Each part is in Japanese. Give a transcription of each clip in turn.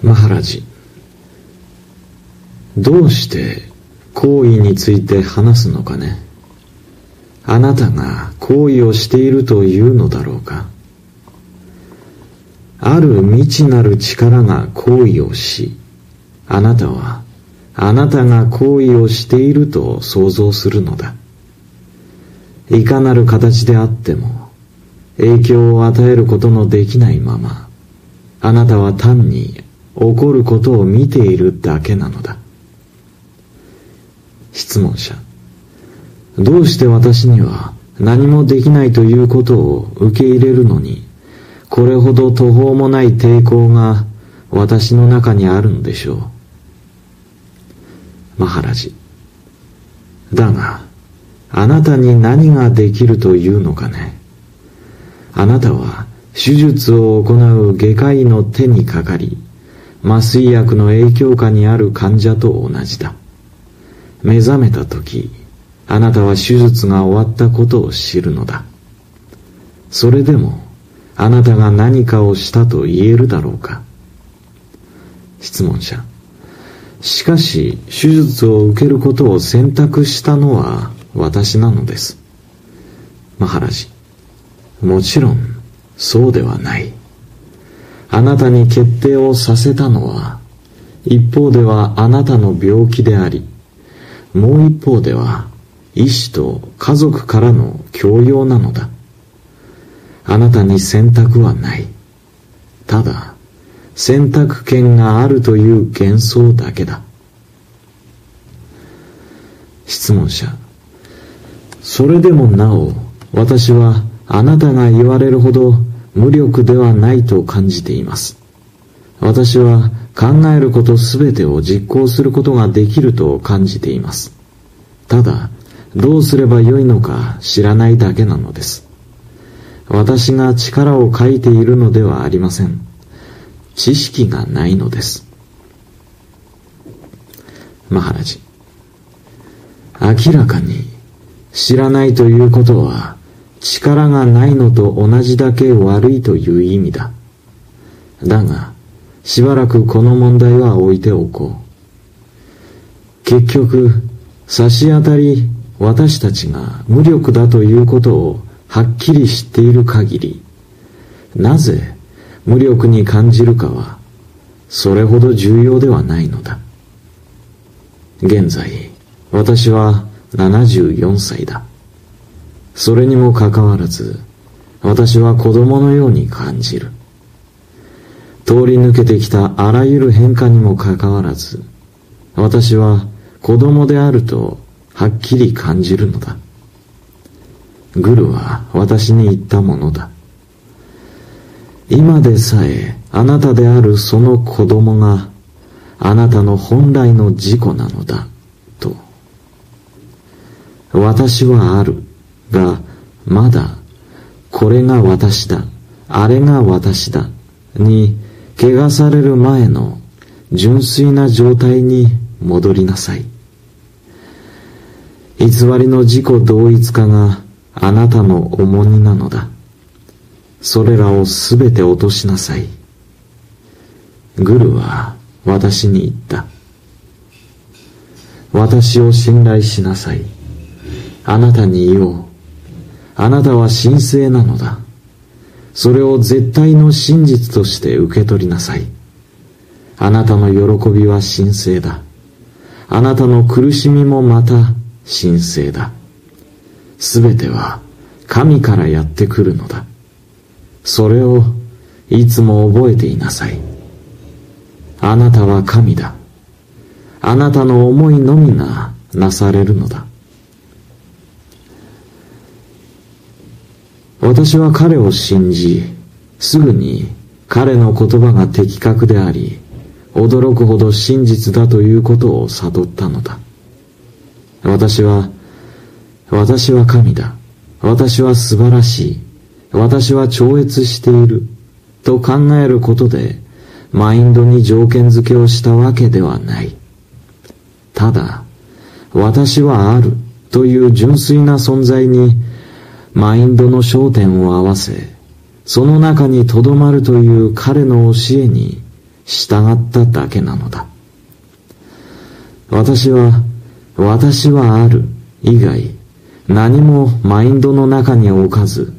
マハラジ。どうして行為について話すのかね？あなたが行為をしているというのだろうか？ある未知なる力が行為をしあなたはあなたが行為をしていると想像するのだ。いかなる形であっても影響を与えることのできないままあなたは単に起こることを見ているだけなのだ。質問者。どうして私には何もできないということを受け入れるのにこれほど途方もない抵抗が私の中にあるのでしょう。マハラジ。だがあなたに何ができるというのかね。あなたは手術を行う外科医の手にかかり麻酔薬の影響下にある患者と同じだ。目覚めた時あなたは手術が終わったことを知るのだ。それでもあなたが何かをしたと言えるだろうか。質問者。しかし手術を受けることを選択したのは私なのです。マハラジ。もちろんそうではない。あなたに決定をさせたのは一方ではあなたの病気でありもう一方では医師と家族からの強要なのだ。あなたに選択はない。ただ選択権があるという幻想だけだ。質問者それでもなお私はあなたが言われるほど無力ではないと感じています。私は考えることすべてを実行することができると感じています。ただどうすればよいのか知らないだけなのです。私が力を書いているのではありません。知識がないのです。マハラジ。明らかに知らないということは力がないのと同じだけ悪いという意味だ。だがしばらくこの問題は置いておこう。結局差し当たり私たちが無力だということをはっきり知っている限りなぜ無力に感じるかはそれほど重要ではないのだ。現在私は74歳だ。それにもかかわらず私は子供のように感じる。通り抜けてきたあらゆる変化にもかかわらず私は子供であるとはっきり感じるのだ。グルは私に言ったものだ。今でさえあなたであるその子供があなたの本来の自己なのだと。私はある。がまだこれが私だあれが私だに汚される前の純粋な状態に戻りなさい。偽りの自己同一化があなたの重荷なのだ。それらをすべて落としなさい。グルは私に言った。私を信頼しなさい。あなたに言おう。あなたは神聖なのだ。それを絶対の真実として受け取りなさい。あなたの喜びは神聖だ。あなたの苦しみもまた神聖だ。すべては神からやってくるのだ。それをいつも覚えていなさい。あなたは神だ。あなたの思いのみがなされるのだ。私は彼を信じすぐに彼の言葉が的確であり驚くほど真実だということを悟ったのだ私は私は神だ。私は素晴らしい。私は超越している。と考えることで、マインドに条件付けをしたわけではない。ただ、私はあるという純粋な存在に、マインドの焦点を合わせ、その中に留まるという彼の教えに従っただけなのだ。私は、私はある以外、何もマインドの中に置かず、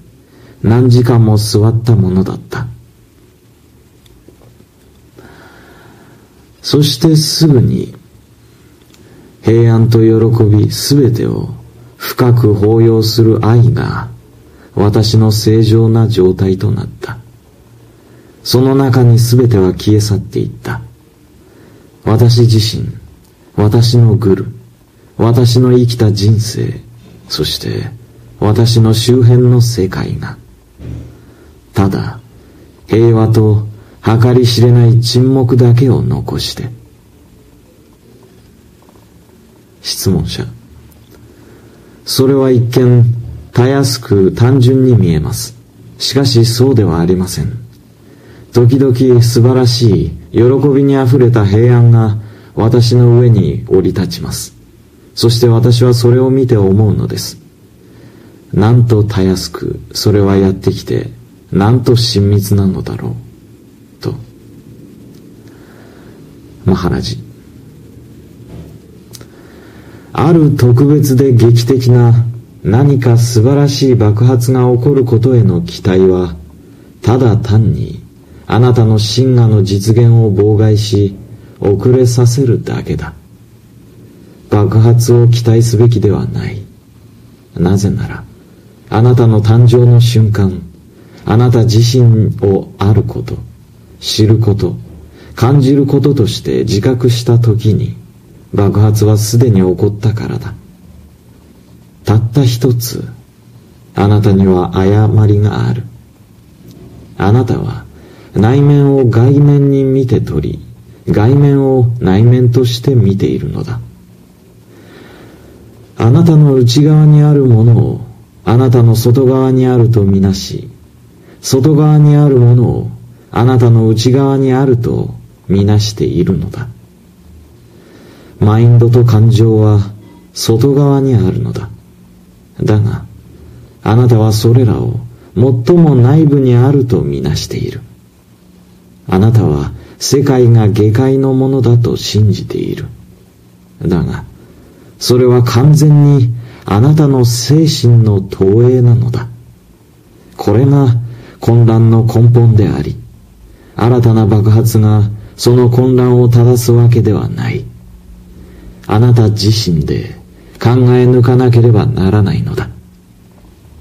何時間も座ったものだった。そしてすぐに、平安と喜びすべてを深く抱擁する愛が私の正常な状態となった。その中にすべては消え去っていった。私自身、私のグル、私の生きた人生、そして私の周辺の世界が、ただ平和と計り知れない沈黙だけを残して。質問者。それは一見、たやすく単純に見えます。しかしそうではありません。時々素晴らしい喜びにあふれた平安が私の上に降り立ちます。そして私はそれを見て思うのです。なんとたやすくそれはやってきて、なんと親密なのだろう。と。マハラジ。ある特別で劇的な何か素晴らしい爆発が起こることへの期待は、ただ単にあなたの真我の実現を妨害し、遅れさせるだけだ。爆発を期待すべきではない。なぜなら、あなたの誕生の瞬間、あなた自身をあること、知ること、感じることとして自覚した時に、爆発はすでに起こったからだ。たった一つ、あなたには誤りがある。あなたは内面を外面に見て取り、外面を内面として見ているのだ。あなたの内側にあるものをあなたの外側にあるとみなし、外側にあるものをあなたの内側にあるとみなしているのだ。マインドと感情は外側にあるのだ。だが、あなたはそれらを最も内部にあるとみなしている。あなたは世界が下界のものだと信じている。だが、それは完全にあなたの精神の投影なのだ。これが混乱の根本であり、新たな爆発がその混乱を正すわけではない。あなた自身で考え抜かなければならないのだ。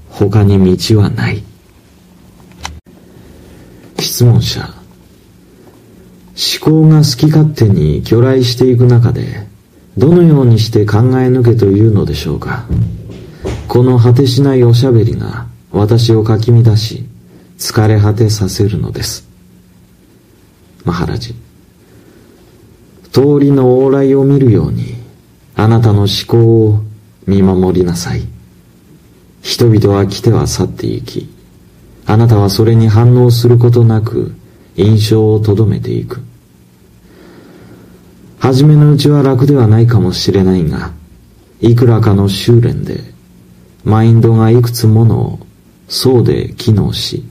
他に道はない。質問者。思考が好き勝手に巨来していく中で、どのようにして考え抜けというのでしょうか。この果てしないおしゃべりが私をかき乱し、疲れ果てさせるのです。マハラジ。通りの往来を見るように、あなたの思考を見守りなさい。人々は来ては去って行き、あなたはそれに反応することなく印象をとどめていく。初めのうちは楽ではないかもしれないが、いくらかの修練で、マインドがいくつもの層で機能し、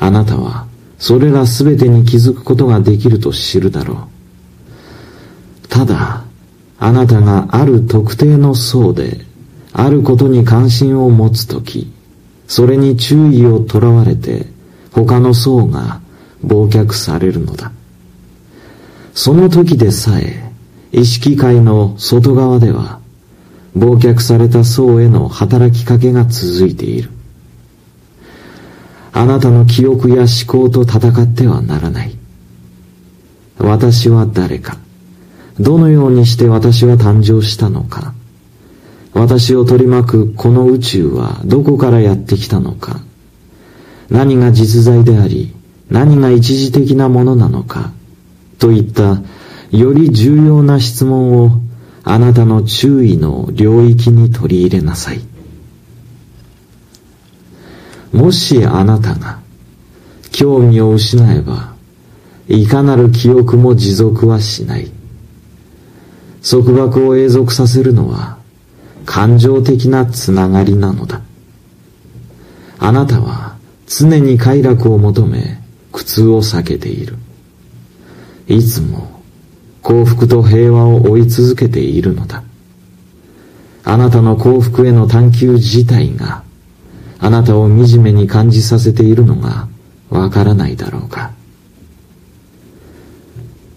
あなたはそれらすべてに気づくことができると知るだろう。ただ、あなたがある特定の層で、あることに関心を持つとき、それに注意をとらわれて、他の層が忘却されるのだ。その時でさえ、意識界の外側では、忘却された層への働きかけが続いている。あなたの記憶や思考と戦ってはならない。私は誰か。どのようにして私は誕生したのか。私を取り巻くこの宇宙はどこからやってきたのか。何が実在であり、何が一時的なものなのか。といったより重要な質問をあなたの注意の領域に取り入れなさい。もしあなたが興味を失えば、いかなる記憶も持続はしない。束縛を永続させるのは感情的なつながりなのだ。あなたは常に快楽を求め苦痛を避けている。いつも幸福と平和を追い続けているのだ。あなたの幸福への探求自体があなたを惨めに感じさせているのがわからないだろうか。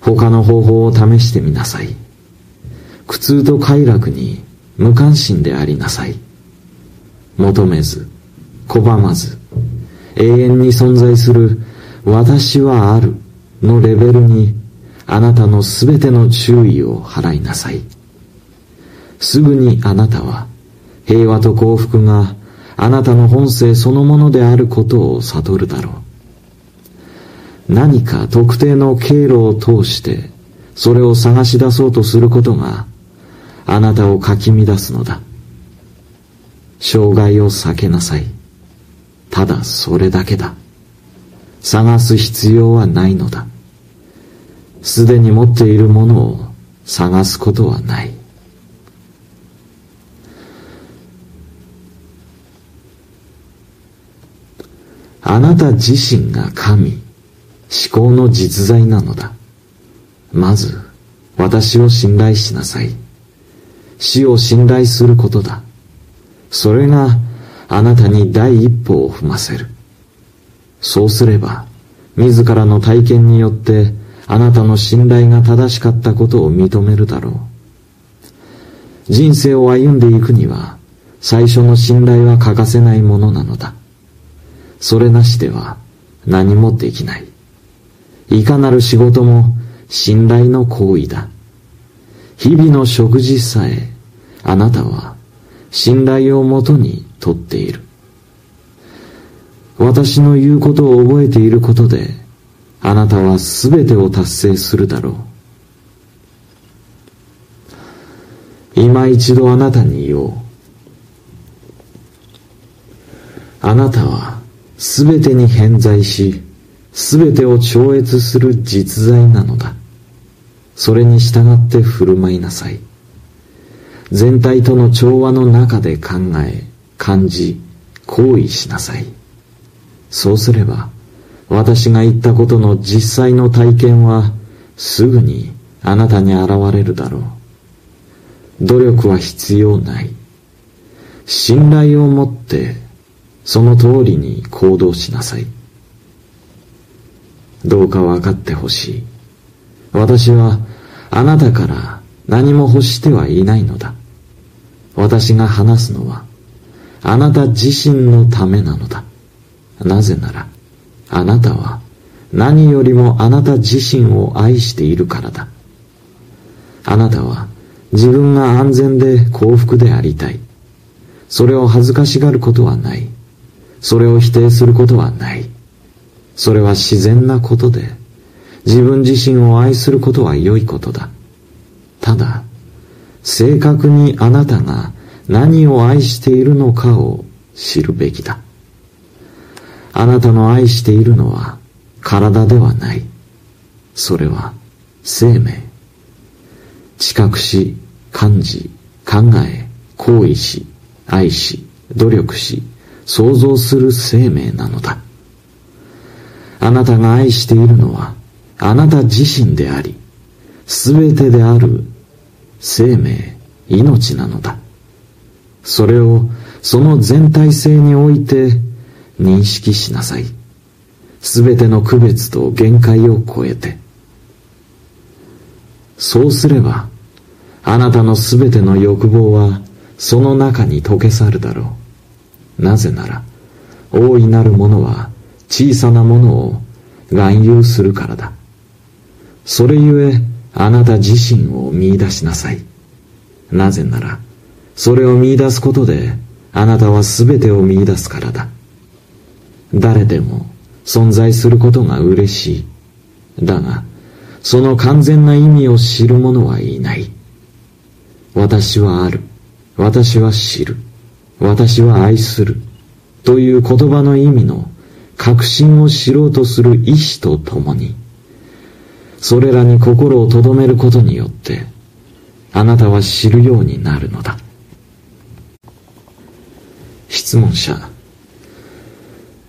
他の方法を試してみなさい。苦痛と快楽に無関心でありなさい。求めず、拒まず、永遠に存在する私はあるのレベルにあなたのすべての注意を払いなさい。すぐにあなたは平和と幸福があなたの本性そのものであることを悟るだろう。何か特定の経路を通してそれを探し出そうとすることがあなたをかき乱すのだ。障害を避けなさい。ただそれだけだ。探す必要はないのだ。すでに持っているものを探すことはない。あなた自身が神、思考の実在なのだ。まず、私を信頼しなさい。死を信頼することだ。それがあなたに第一歩を踏ませる。そうすれば、自らの体験によってあなたの信頼が正しかったことを認めるだろう。人生を歩んでいくには、最初の信頼は欠かせないものなのだ。それなしでは何もできない。いかなる仕事も信頼の行為だ。日々の食事さえあなたは信頼をもとにとっている。私の言うことを覚えていることであなたは全てを達成するだろう。今一度あなたに言おう。あなたは全てに偏在し、全てを超越する実在なのだ。それに従って振る舞いなさい。全体との調和の中で考え、感じ、行為しなさい。そうすれば、私が言ったことの実際の体験はすぐにあなたに現れるだろう。努力は必要ない。信頼を持ってその通りに行動しなさい。どうか分かってほしい。私はあなたから何も欲してはいないのだ。私が話すのはあなた自身のためなのだ。なぜならあなたは何よりもあなた自身を愛しているからだ。あなたは自分が安全で幸福でありたい。それを恥ずかしがることはない。それを否定することはない。それは自然なことで、自分自身を愛することは良いことだ。ただ、正確にあなたが何を愛しているのかを知るべきだ。あなたの愛しているのは体ではない。それは生命。知覚し、感じ、考え、行為し、愛し、努力し、創造する生命なのだ。あなたが愛しているのはあなた自身であり、すべてである生命、命なのだ。それをその全体性において認識しなさい。すべての区別と限界を超えて。そうすれば、あなたのすべての欲望はその中に溶け去るだろう。なぜなら、大いなるものは小さなものを含有するからだ。それゆえ、あなた自身を見出しなさい。なぜなら、それを見出すことで、あなたはすべてを見出すからだ。誰でも存在することが嬉しい。だが、その完全な意味を知る者はいない。私はある。私は知る。私は愛する。という言葉の意味の確信を知ろうとする意志とともに、それらに心を留めることによって、あなたは知るようになるのだ。質問者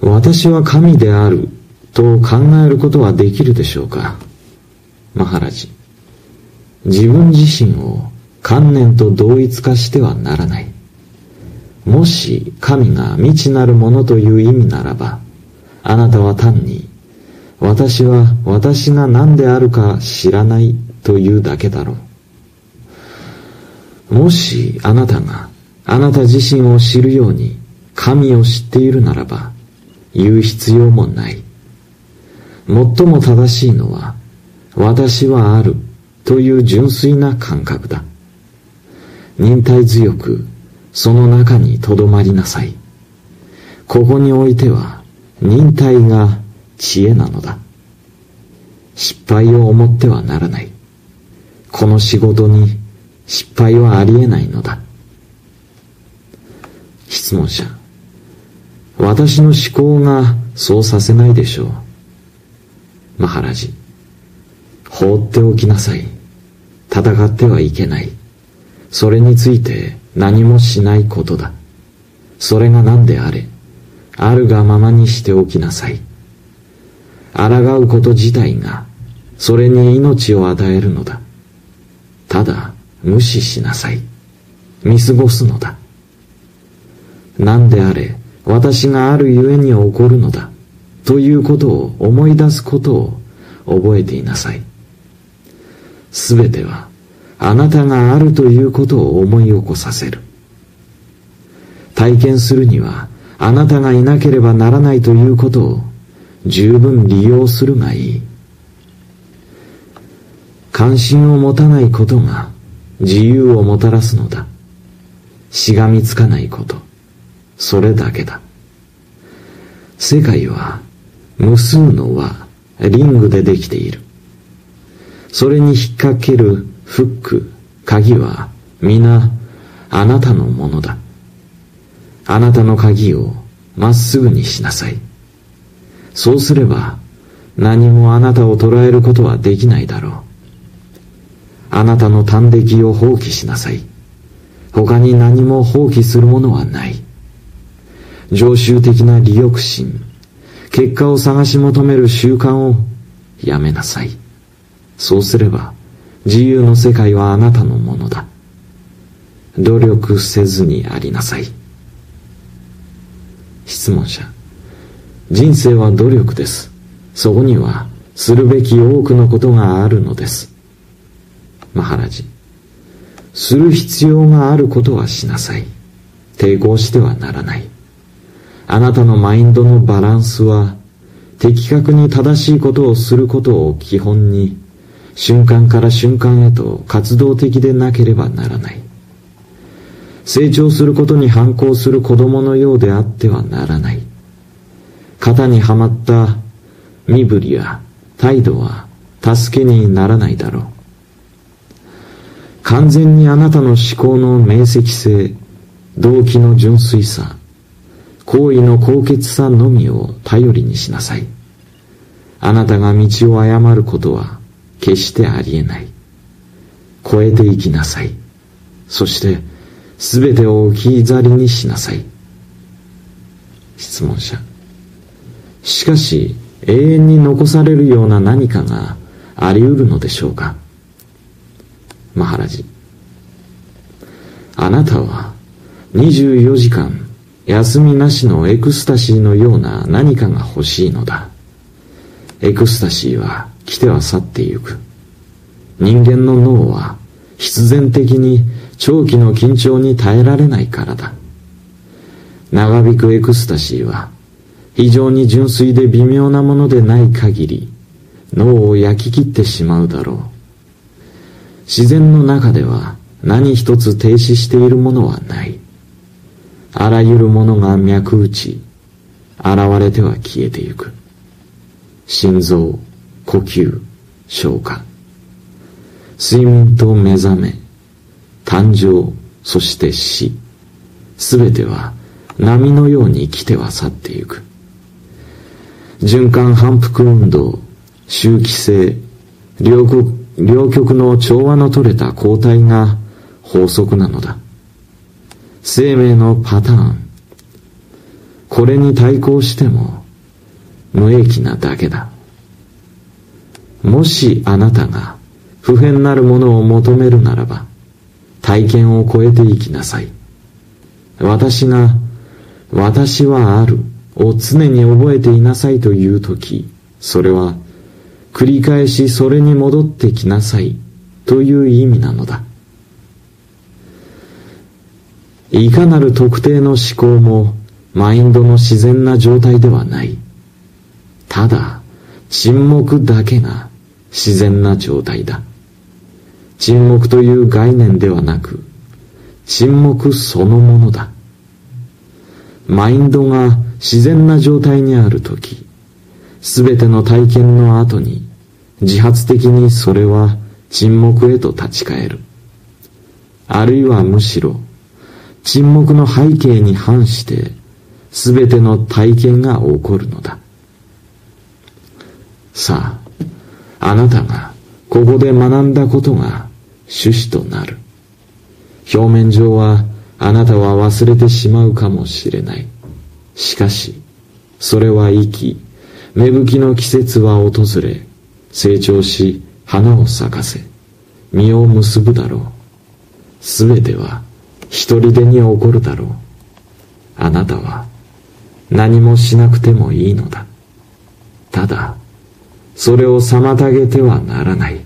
私は神であると考えることはできるでしょうか？マハラジ自分自身を観念と同一化してはならないもし神が未知なるものという意味ならばあなたは単に私は私が何であるか知らないというだけだろう。もしあなたがあなた自身を知るように神を知っているならば言う必要もない。最も正しいのは私はあるという純粋な感覚だ。忍耐強くその中にとどまりなさい。ここにおいては忍耐が知恵なのだ。失敗を思ってはならない。この仕事に失敗はありえないのだ。質問者。私の思考がそうさせないでしょう。マハラジ。放っておきなさい。戦ってはいけない。それについて何もしないことだ。それが何であれ。あるがままにしておきなさい。抗うこと自体がそれに命を与えるのだ。ただ無視しなさい。見過ごすのだ。何であれ私があるゆえに起こるのだ。ということを思い出すことを覚えていなさい。すべてはあなたがあるということを思い起こさせる。体験するにはあなたがいなければならないということを十分利用するがいい。関心を持たないことが自由をもたらすのだ。しがみつかないこと。それだけだ。世界は無数の輪リングでできている。それに引っ掛けるフック鍵は皆あなたのものだ。あなたの鍵をまっすぐにしなさい。そうすれば何もあなたを捉えることはできないだろう。あなたの端的を放棄しなさい。他に何も放棄するものはない。常習的な利欲心結果を探し求める習慣をやめなさい。そうすれば自由の世界はあなたのものだ。努力せずにありなさい。質問者。人生は努力です。そこにはするべき多くのことがあるのです。マハラジ。する必要があることはしなさい。抵抗してはならない。あなたのマインドのバランスは的確に正しいことをすることを基本に瞬間から瞬間へと活動的でなければならない。成長することに反抗する子供のようであってはならない。型にはまった身振りや態度は助けにならないだろう。完全にあなたの思考の明晰性、動機の純粋さ、行為の高潔さのみを頼りにしなさい。あなたが道を誤ることは決してありえない。超えていきなさい。そして、すべてを置き去りにしなさい。質問者。しかし永遠に残されるような何かがあり得るのでしょうか？マハラジ。あなたは24時間休みなしのエクスタシーのような何かが欲しいのだ。エクスタシーは来ては去ってゆく。人間の脳は必然的に長期の緊張に耐えられないからだ。長引くエクスタシーは非常に純粋で微妙なものでない限り脳を焼き切ってしまうだろう。自然の中では何一つ停止しているものはない。あらゆるものが脈打ち現れては消えてゆく。心臓呼吸消化。睡眠と目覚め誕生そして死。すべては波のように来ては去ってゆく。循環反復運動、周期性、両極両極の調和の取れた交代が法則なのだ。生命のパターン。これに対抗しても無益なだけだ。もしあなたが不変なるものを求めるならば、体験を超えていきなさい。私が、私はあるを常に覚えていなさいというとき、それは、繰り返しそれに戻ってきなさいという意味なのだ。いかなる特定の思考もマインドの自然な状態ではない。ただ、沈黙だけが自然な状態だ。沈黙という概念ではなく、沈黙そのものだ。マインドが自然な状態にあるとき、すべての体験の後に自発的にそれは沈黙へと立ち返る。あるいはむしろ沈黙の背景に反して全ての体験が起こるのだ。さあ、あなたがここで学んだことが趣旨となる。表面上はあなたは忘れてしまうかもしれない。しかし、それは生き、芽吹きの季節は訪れ、成長し花を咲かせ、実を結ぶだろう。すべては一人でに起こるだろう。あなたは何もしなくてもいいのだ。ただ、それを妨げてはならない。